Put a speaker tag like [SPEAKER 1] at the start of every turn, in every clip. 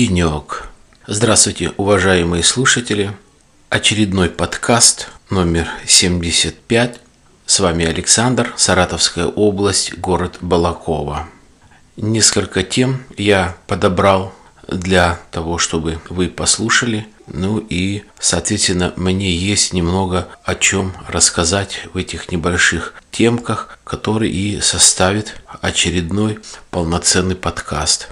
[SPEAKER 1] Денек. Здравствуйте, уважаемые слушатели. Очередной подкаст номер 75. С вами Александр, Саратовская область, город Балакова. Несколько тем я подобрал для того, чтобы вы послушали. Ну и, соответственно, мне есть немного о чем рассказать в этих небольших темках, которые и составит очередной полноценный подкаст.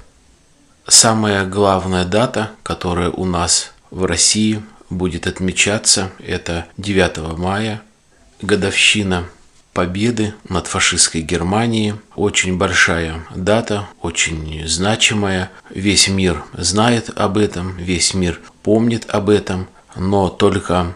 [SPEAKER 1] Самая главная дата, которая у нас в России будет отмечаться, это 9 мая, годовщина победы над фашистской Германией. Очень большая дата, очень значимая. Весь мир знает об этом, весь мир помнит об этом, но только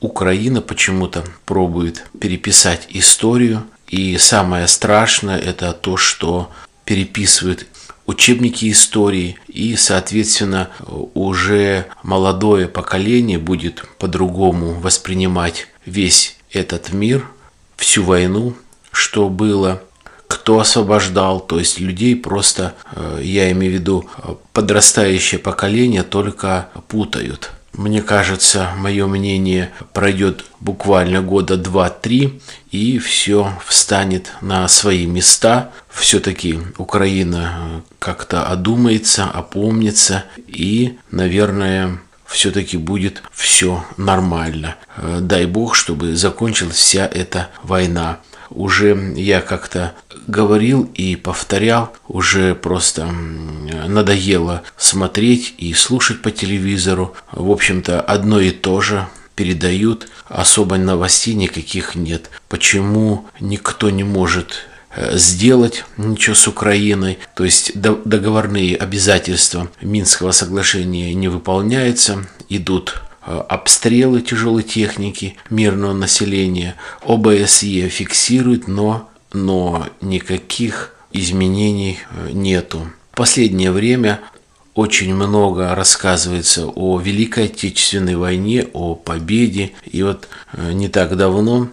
[SPEAKER 1] Украина почему-то пробует переписать историю. И самое страшное это то, что переписывают учебники истории, и, соответственно, уже молодое поколение будет по-другому воспринимать весь этот мир, всю войну, что было, кто освобождал, то есть людей просто, э, я имею в виду, подрастающее поколение только путают. Мне кажется, мое мнение пройдет буквально года два-три, и все встанет на свои места. Все-таки Украина как-то одумается, опомнится, и, наверное, все-таки будет все нормально. Дай бог, чтобы закончилась вся эта война уже я как-то говорил и повторял, уже просто надоело смотреть и слушать по телевизору. В общем-то, одно и то же передают, особо новостей никаких нет. Почему никто не может э, сделать ничего с Украиной, то есть договорные обязательства Минского соглашения не выполняются, идут Э, обстрелы тяжелой техники мирного населения. ОБСЕ фиксирует, но, но никаких изменений э, нету. В последнее время очень много рассказывается о Великой Отечественной войне, о победе. И вот э, не так давно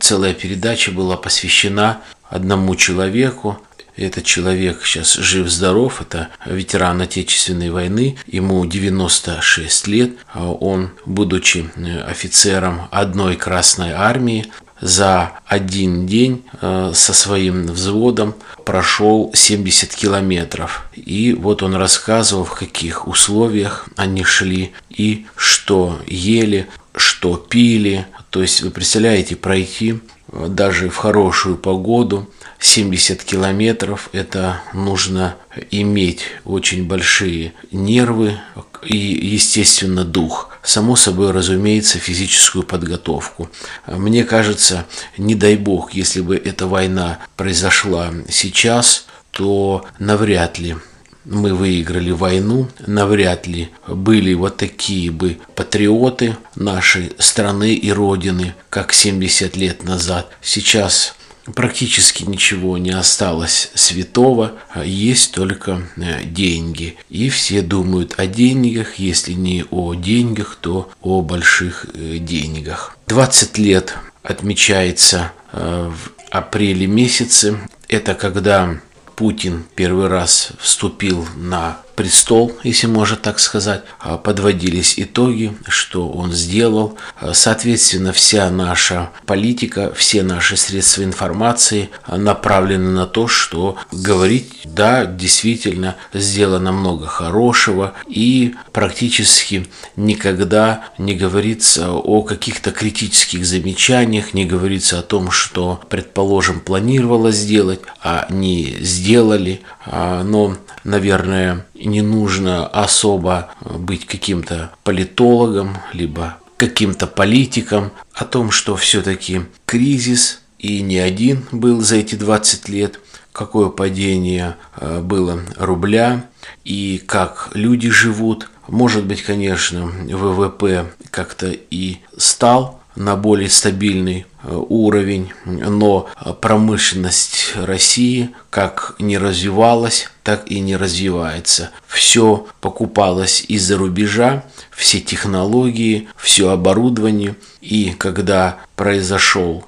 [SPEAKER 1] целая передача была посвящена одному человеку, этот человек сейчас жив-здоров, это ветеран Отечественной войны, ему 96 лет. Он, будучи э, офицером одной Красной Армии, за один день э, со своим взводом прошел 70 километров. И вот он рассказывал, в каких условиях они шли и что ели, что пили. То есть вы представляете, пройти даже в хорошую погоду 70 километров, это нужно иметь очень большие нервы и, естественно, дух. Само собой, разумеется, физическую подготовку. Мне кажется, не дай бог, если бы эта война произошла сейчас, то навряд ли мы выиграли войну, навряд ли были вот такие бы патриоты нашей страны и родины, как 70 лет назад. Сейчас практически ничего не осталось святого, есть только э, деньги. И все думают о деньгах, если не о деньгах, то о больших э, деньгах. 20 лет отмечается э, в апреле месяце. Это когда Путин первый раз вступил на престол, если можно так сказать, а, подводились итоги, что он сделал. А, соответственно, вся наша политика, все наши средства информации направлены на то, что говорить, да, действительно сделано много хорошего и практически никогда не говорится о каких-то критических замечаниях, не говорится о том, что, предположим, планировалось сделать, а не сделали. А, но, наверное, не нужно особо быть каким-то политологом, либо каким-то политиком, о том, что все-таки кризис, и не один был за эти 20 лет, какое падение э, было рубля, и как люди живут. Может быть, конечно, ВВП как-то и стал на более стабильный э, уровень, но промышленность России как не развивалась, так и не развивается. Все покупалось из-за рубежа, все технологии, все оборудование. И когда произошел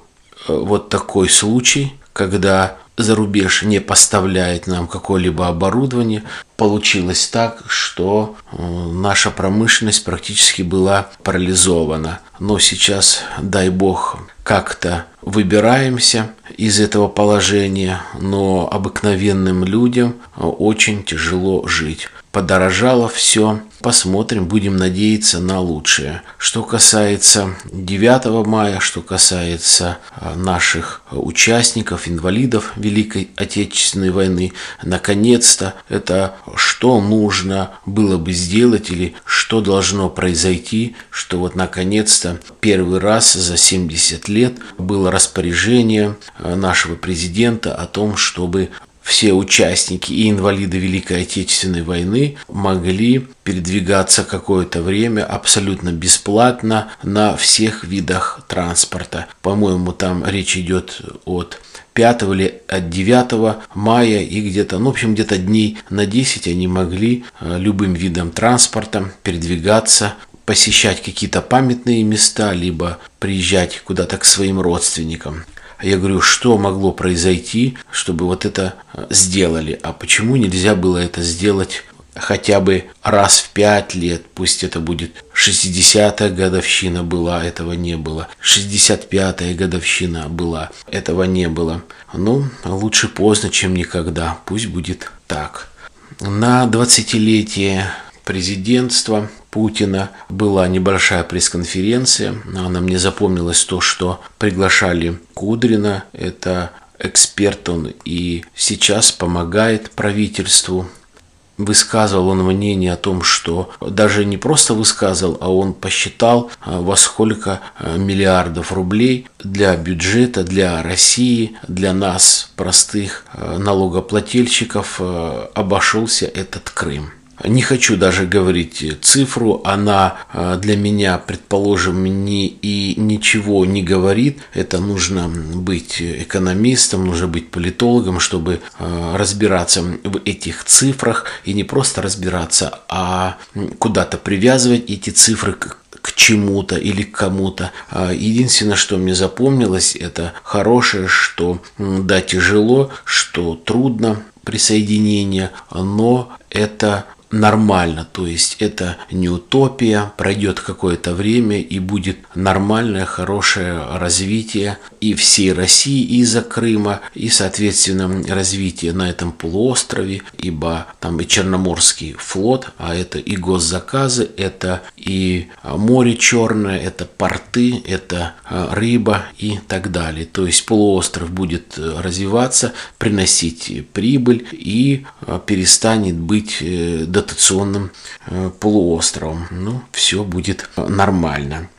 [SPEAKER 1] э, вот такой случай, когда за рубеж не поставляет нам какое-либо оборудование, получилось так, что э, наша промышленность практически была парализована. Но сейчас, дай бог, как-то выбираемся из этого положения, но обыкновенным людям очень тяжело жить подорожало все. Посмотрим, будем надеяться на лучшее. Что касается 9 мая, что касается а, наших участников, инвалидов Великой Отечественной войны, наконец-то это что нужно было бы сделать или что должно произойти, что вот наконец-то первый раз за 70 лет было распоряжение а, нашего президента о том, чтобы все участники и инвалиды Великой Отечественной войны могли передвигаться какое-то время абсолютно бесплатно на всех видах транспорта. По-моему, там речь идет от 5 или от 9 мая и где-то, ну, в общем, где-то дней на 10 они могли э, любым видом транспорта передвигаться посещать какие-то памятные места, либо приезжать куда-то к своим родственникам. Я говорю, что могло произойти, чтобы вот это э, сделали, а почему нельзя было это сделать хотя бы раз в пять лет, пусть это будет 60-я годовщина была, этого не было, 65-я годовщина была, этого не было. Ну, лучше поздно, чем никогда, пусть будет так. На 20-летие президентства Путина была небольшая пресс-конференция. Она мне запомнилась то, что приглашали Кудрина, это эксперт он и сейчас помогает правительству. Высказывал он мнение о том, что даже не просто высказывал, а он посчитал, а, во сколько а, миллиардов рублей для бюджета, для России, для нас, простых а, налогоплательщиков, обошелся этот Крым. Не хочу даже говорить цифру, она э, для меня, предположим, ни и ничего не говорит. Это нужно быть экономистом, нужно быть политологом, чтобы э, разбираться в этих цифрах и не просто разбираться, а куда-то привязывать эти цифры к к чему-то или к кому-то. А единственное, что мне запомнилось, это хорошее, что да, тяжело, что трудно присоединение, но это нормально, то есть это не утопия, пройдет какое-то время и будет нормальное, хорошее развитие и всей России из-за Крыма, и, соответственно, развитие на этом полуострове, ибо там и Черноморский флот, а это и госзаказы, это и море черное, это порты, это а, рыба и так далее. То есть полуостров будет развиваться, приносить прибыль и а, перестанет быть э, до дотационным э, полуостровом. Ну, все будет нормально.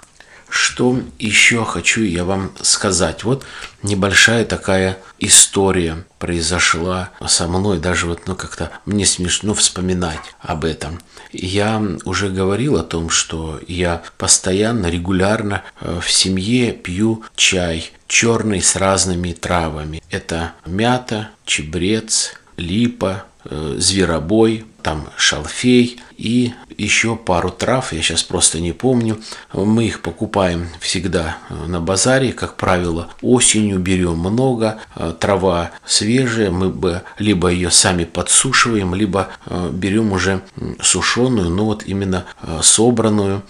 [SPEAKER 1] Что еще хочу я вам сказать? Вот небольшая такая история произошла со мной, даже вот, ну, как-то мне смешно вспоминать об этом. Я уже говорил о том, что я постоянно, регулярно э, в семье пью чай черный с разными травами. Это мята, чебрец, липа, э, зверобой, там шалфей и еще пару трав, я сейчас просто не помню. Мы их покупаем всегда э, на базаре, как правило, осенью берем много, э, трава свежая, мы бы либо ее сами подсушиваем, либо э, берем уже сушеную, но вот именно собранную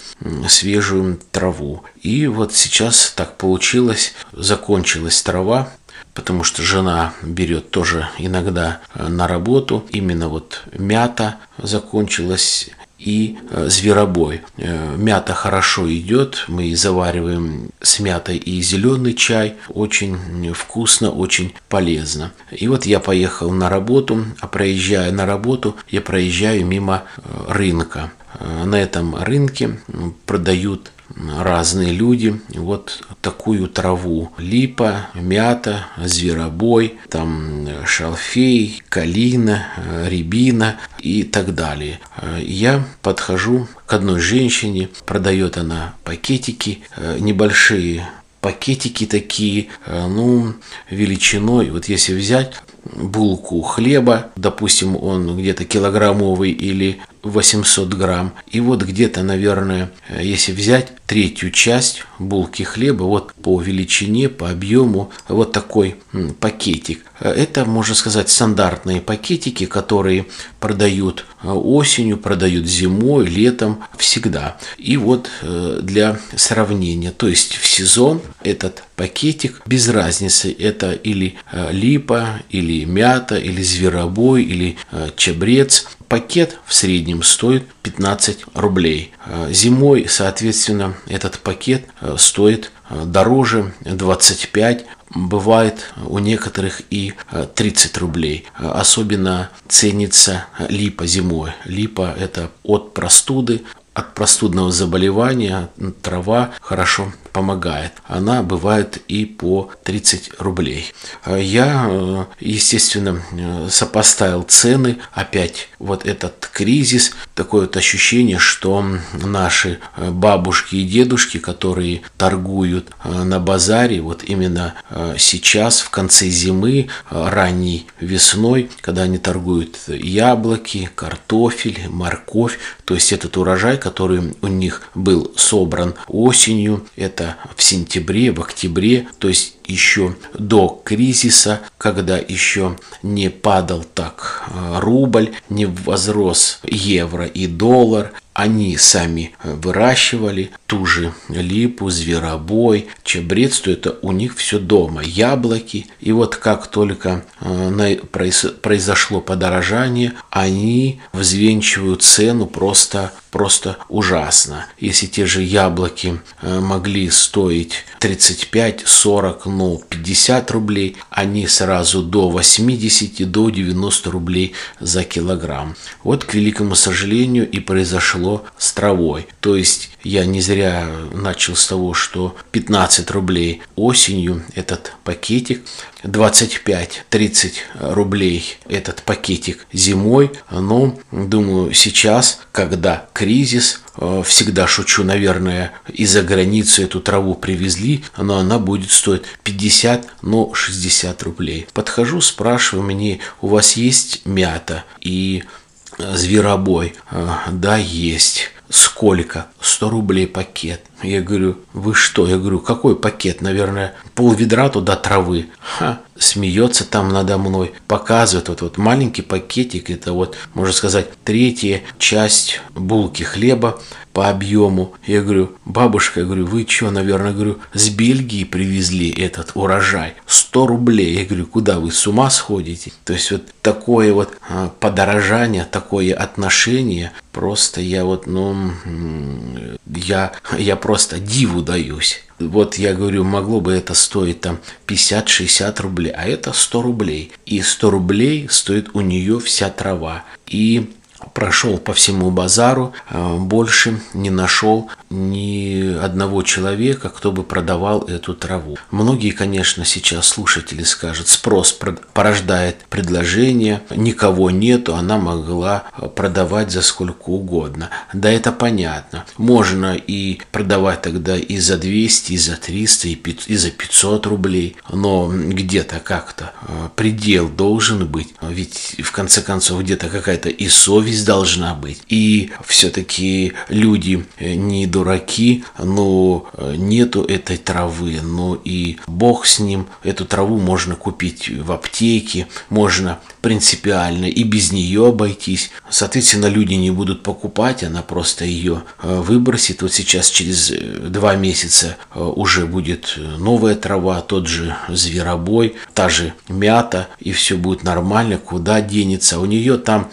[SPEAKER 1] свежую траву. И вот сейчас так получилось, закончилась трава, потому что жена берет тоже иногда э, на работу. Именно вот мята закончилась и э, зверобой. Э, мята хорошо идет, мы завариваем с мятой и зеленый чай, очень вкусно, очень полезно. И вот я поехал на работу, а проезжая на работу, я проезжаю мимо рынка. На этом рынке продают разные люди вот такую траву. Липа, мята, зверобой, там шалфей, калина, рябина и так далее. Я подхожу к одной женщине, продает она пакетики небольшие, пакетики такие, ну, величиной, вот если взять булку хлеба, допустим, он где-то килограммовый или 800 грамм. И вот где-то, наверное, если взять третью часть булки хлеба, вот по величине, по объему, вот такой пакетик. Это, можно сказать, стандартные пакетики, которые продают э, осенью, продают зимой, летом, всегда. И вот э, для сравнения, то есть в сезон этот пакетик, без разницы, это или э, липа, или мята, или зверобой, или чабрец, пакет в среднем стоит 15 рублей. Зимой, соответственно, этот пакет стоит дороже 25 бывает у некоторых и 30 рублей. Особенно ценится липа зимой. Липа это от простуды, от простудного заболевания трава хорошо помогает. Она бывает и по 30 рублей. Я, э, естественно, сопоставил цены. Опять вот этот кризис, такое вот ощущение, что наши э, бабушки и дедушки, которые торгуют э, на базаре, вот именно сейчас, в конце зимы, ранней весной, когда они торгуют яблоки, картофель, морковь, то есть этот урожай, который у них был собран осенью, это это в сентябре, в октябре, то есть еще до кризиса, когда еще не падал так э, рубль, не возрос евро и доллар, они сами выращивали ту же липу, зверобой, чабрец, то это у них все дома, яблоки. И вот как только э, произошло подорожание, они взвенчивают цену просто просто ужасно. Если те же яблоки э, могли стоить 35, 40, ну 50 рублей, они сразу до 80, до 90 рублей за килограмм. Вот, к великому сожалению, и произошло с травой. То есть я не зря начал с того, что 15 рублей осенью этот пакетик, 25-30 рублей этот пакетик зимой. Но, думаю, сейчас, когда кризис, э, всегда шучу, наверное, из-за границы эту траву привезли, но она будет стоить 50, но 60 рублей. Подхожу, спрашиваю, мне, у вас есть мята и зверобой? «Э, да, есть. Сколько? 100 рублей пакет. Я говорю, вы что? Я говорю, какой пакет? Наверное, пол ведра туда травы. Ха, смеется там надо мной, показывает вот, вот маленький пакетик, это вот, можно сказать, третья часть булки хлеба по объему. Я говорю, бабушка, я говорю, вы что, наверное, говорю, с Бельгии привезли этот урожай? 100 рублей. Я говорю, куда вы с ума сходите? То есть вот такое вот а, подорожание, такое отношение, просто я вот, ну, я, я просто диву даюсь. Вот я говорю, могло бы это стоить там 50-60 рублей, а это 100 рублей. И 100 рублей стоит у нее вся трава. И прошел по всему базару, а, больше не нашел ни одного человека, кто бы продавал эту траву. Многие, конечно, сейчас слушатели скажут, спрос порождает предложение, никого нету, она могла продавать за сколько угодно. Да, это понятно. Можно и продавать тогда и за 200, и за 300, и за 500 рублей, но где-то как-то а, предел должен быть. Ведь в конце концов где-то какая-то и совесть должна быть. И все-таки люди не дураки но э, нету этой травы, но и бог с ним. Эту траву можно купить в аптеке, можно принципиально и без нее обойтись. Соответственно, люди не будут покупать, она просто ее э, выбросит. Вот сейчас через э, два месяца уже будет новая трава, тот же зверобой, та же мята, и все будет нормально, куда денется. У нее там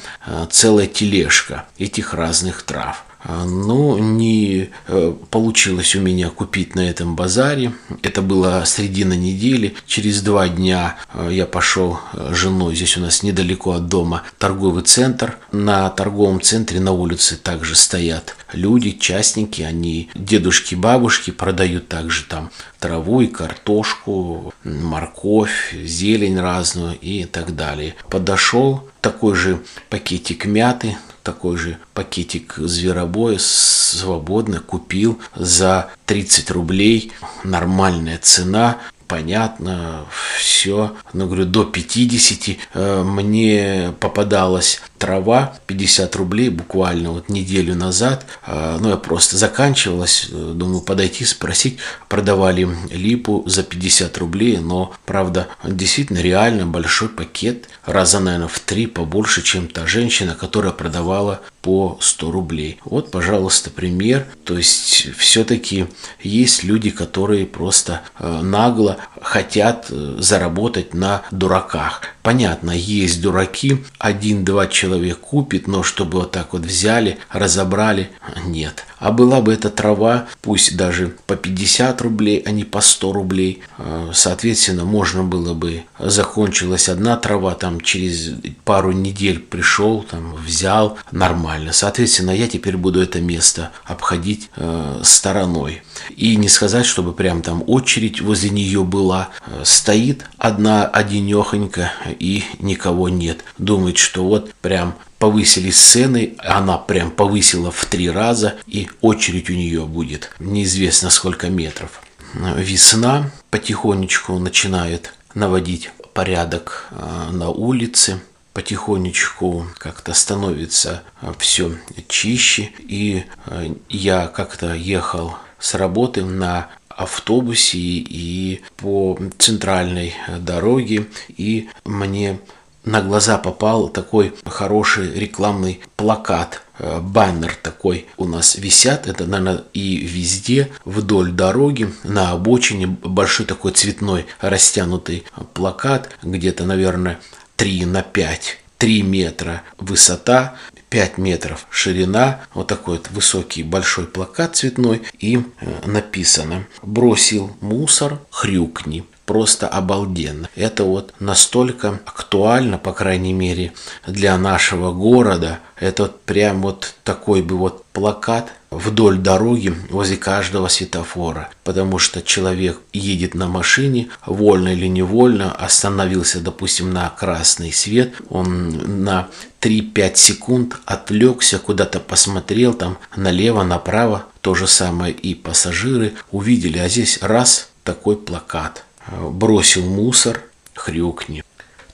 [SPEAKER 1] целая тележка этих разных трав. Но не э, получилось у меня купить на этом базаре. Это было средина недели. Через два дня э, я пошел с женой, здесь у нас недалеко от дома, торговый центр. На торговом центре на улице также стоят люди, частники, они дедушки, бабушки продают также там траву и картошку, морковь, зелень разную и так далее. Подошел такой же пакетик мяты, такой же пакетик зверобоя свободно купил за 30 рублей. Нормальная цена понятно, все. Но говорю, до 50 э, мне попадалось трава 50 рублей буквально вот неделю назад. А, ну, я просто заканчивалась, э, думаю, подойти, спросить. Продавали липу за 50 рублей, но, правда, действительно реально большой пакет, раза, наверное, в три побольше, чем та женщина, которая продавала по 100 рублей. Вот, пожалуйста, пример. То есть, все-таки есть люди, которые просто э, нагло хотят э, заработать на дураках. Понятно, есть дураки, один-два человек купит, но чтобы вот так вот взяли, разобрали, нет. А была бы эта трава, пусть даже по 50 рублей, а не по 100 рублей, э, соответственно, можно было бы, закончилась одна трава, там через пару недель пришел, там взял, нормально. Соответственно, я теперь буду это место обходить э, стороной. И не сказать, чтобы прям там очередь возле нее была. Э, стоит одна одинехонька и никого нет. Думает, что вот прям повысили сцены, она прям повысила в три раза, и очередь у нее будет неизвестно сколько метров. Весна потихонечку начинает наводить порядок а, на улице, потихонечку как-то становится а, все чище, и а, я как-то ехал с работы на автобусе и по центральной дороге, и мне на глаза попал такой хороший рекламный плакат, э, баннер такой у нас висят, это, наверное, и везде, вдоль дороги, на обочине. Большой такой цветной растянутый плакат, где-то, наверное, 3 на 5 3 метра высота, 5 метров ширина, вот такой вот высокий большой плакат цветной, и э, написано «Бросил мусор, хрюкни» просто обалденно. Это вот настолько актуально, по крайней мере, для нашего города. Это вот прям вот такой бы вот плакат вдоль дороги возле каждого светофора, потому что человек едет на машине, вольно или невольно, остановился, допустим, на красный свет, он на 3-5 секунд отвлекся, куда-то посмотрел, там налево, направо, то же самое и пассажиры увидели, а здесь раз такой плакат – бросил мусор, хрюкни.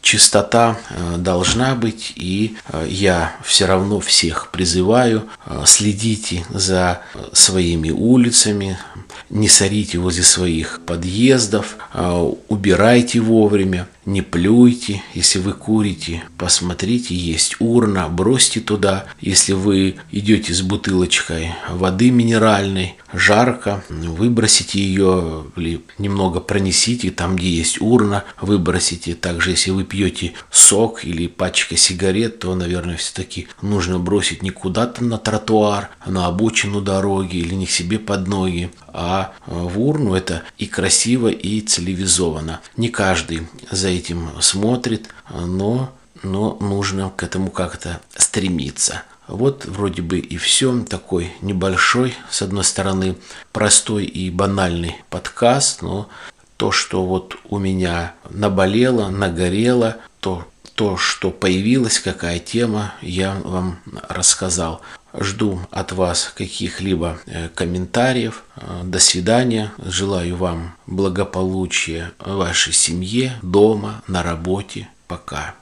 [SPEAKER 1] Чистота э, должна быть, и э, я все равно всех призываю, э, следите за своими улицами, не сорите возле своих подъездов, убирайте вовремя, не плюйте, если вы курите, посмотрите, есть урна, бросьте туда. Если вы идете с бутылочкой воды минеральной, жарко, выбросите ее или немного пронесите там, где есть урна, выбросите. Также, если вы пьете сок или пачка сигарет, то, наверное, все-таки нужно бросить не куда-то на тротуар, а на обочину дороги или не к себе под ноги, а в урну это и красиво, и цивилизованно. Не каждый за этим смотрит, но, но нужно к этому как-то стремиться. Вот вроде бы и все. Такой небольшой, с одной стороны, простой и банальный подкаст, но то, что вот у меня наболело, нагорело, то, то, что появилась, какая тема, я вам рассказал. Жду от вас каких-либо э, комментариев. Э, до свидания. Желаю вам благополучия в вашей семье, дома, на работе. Пока.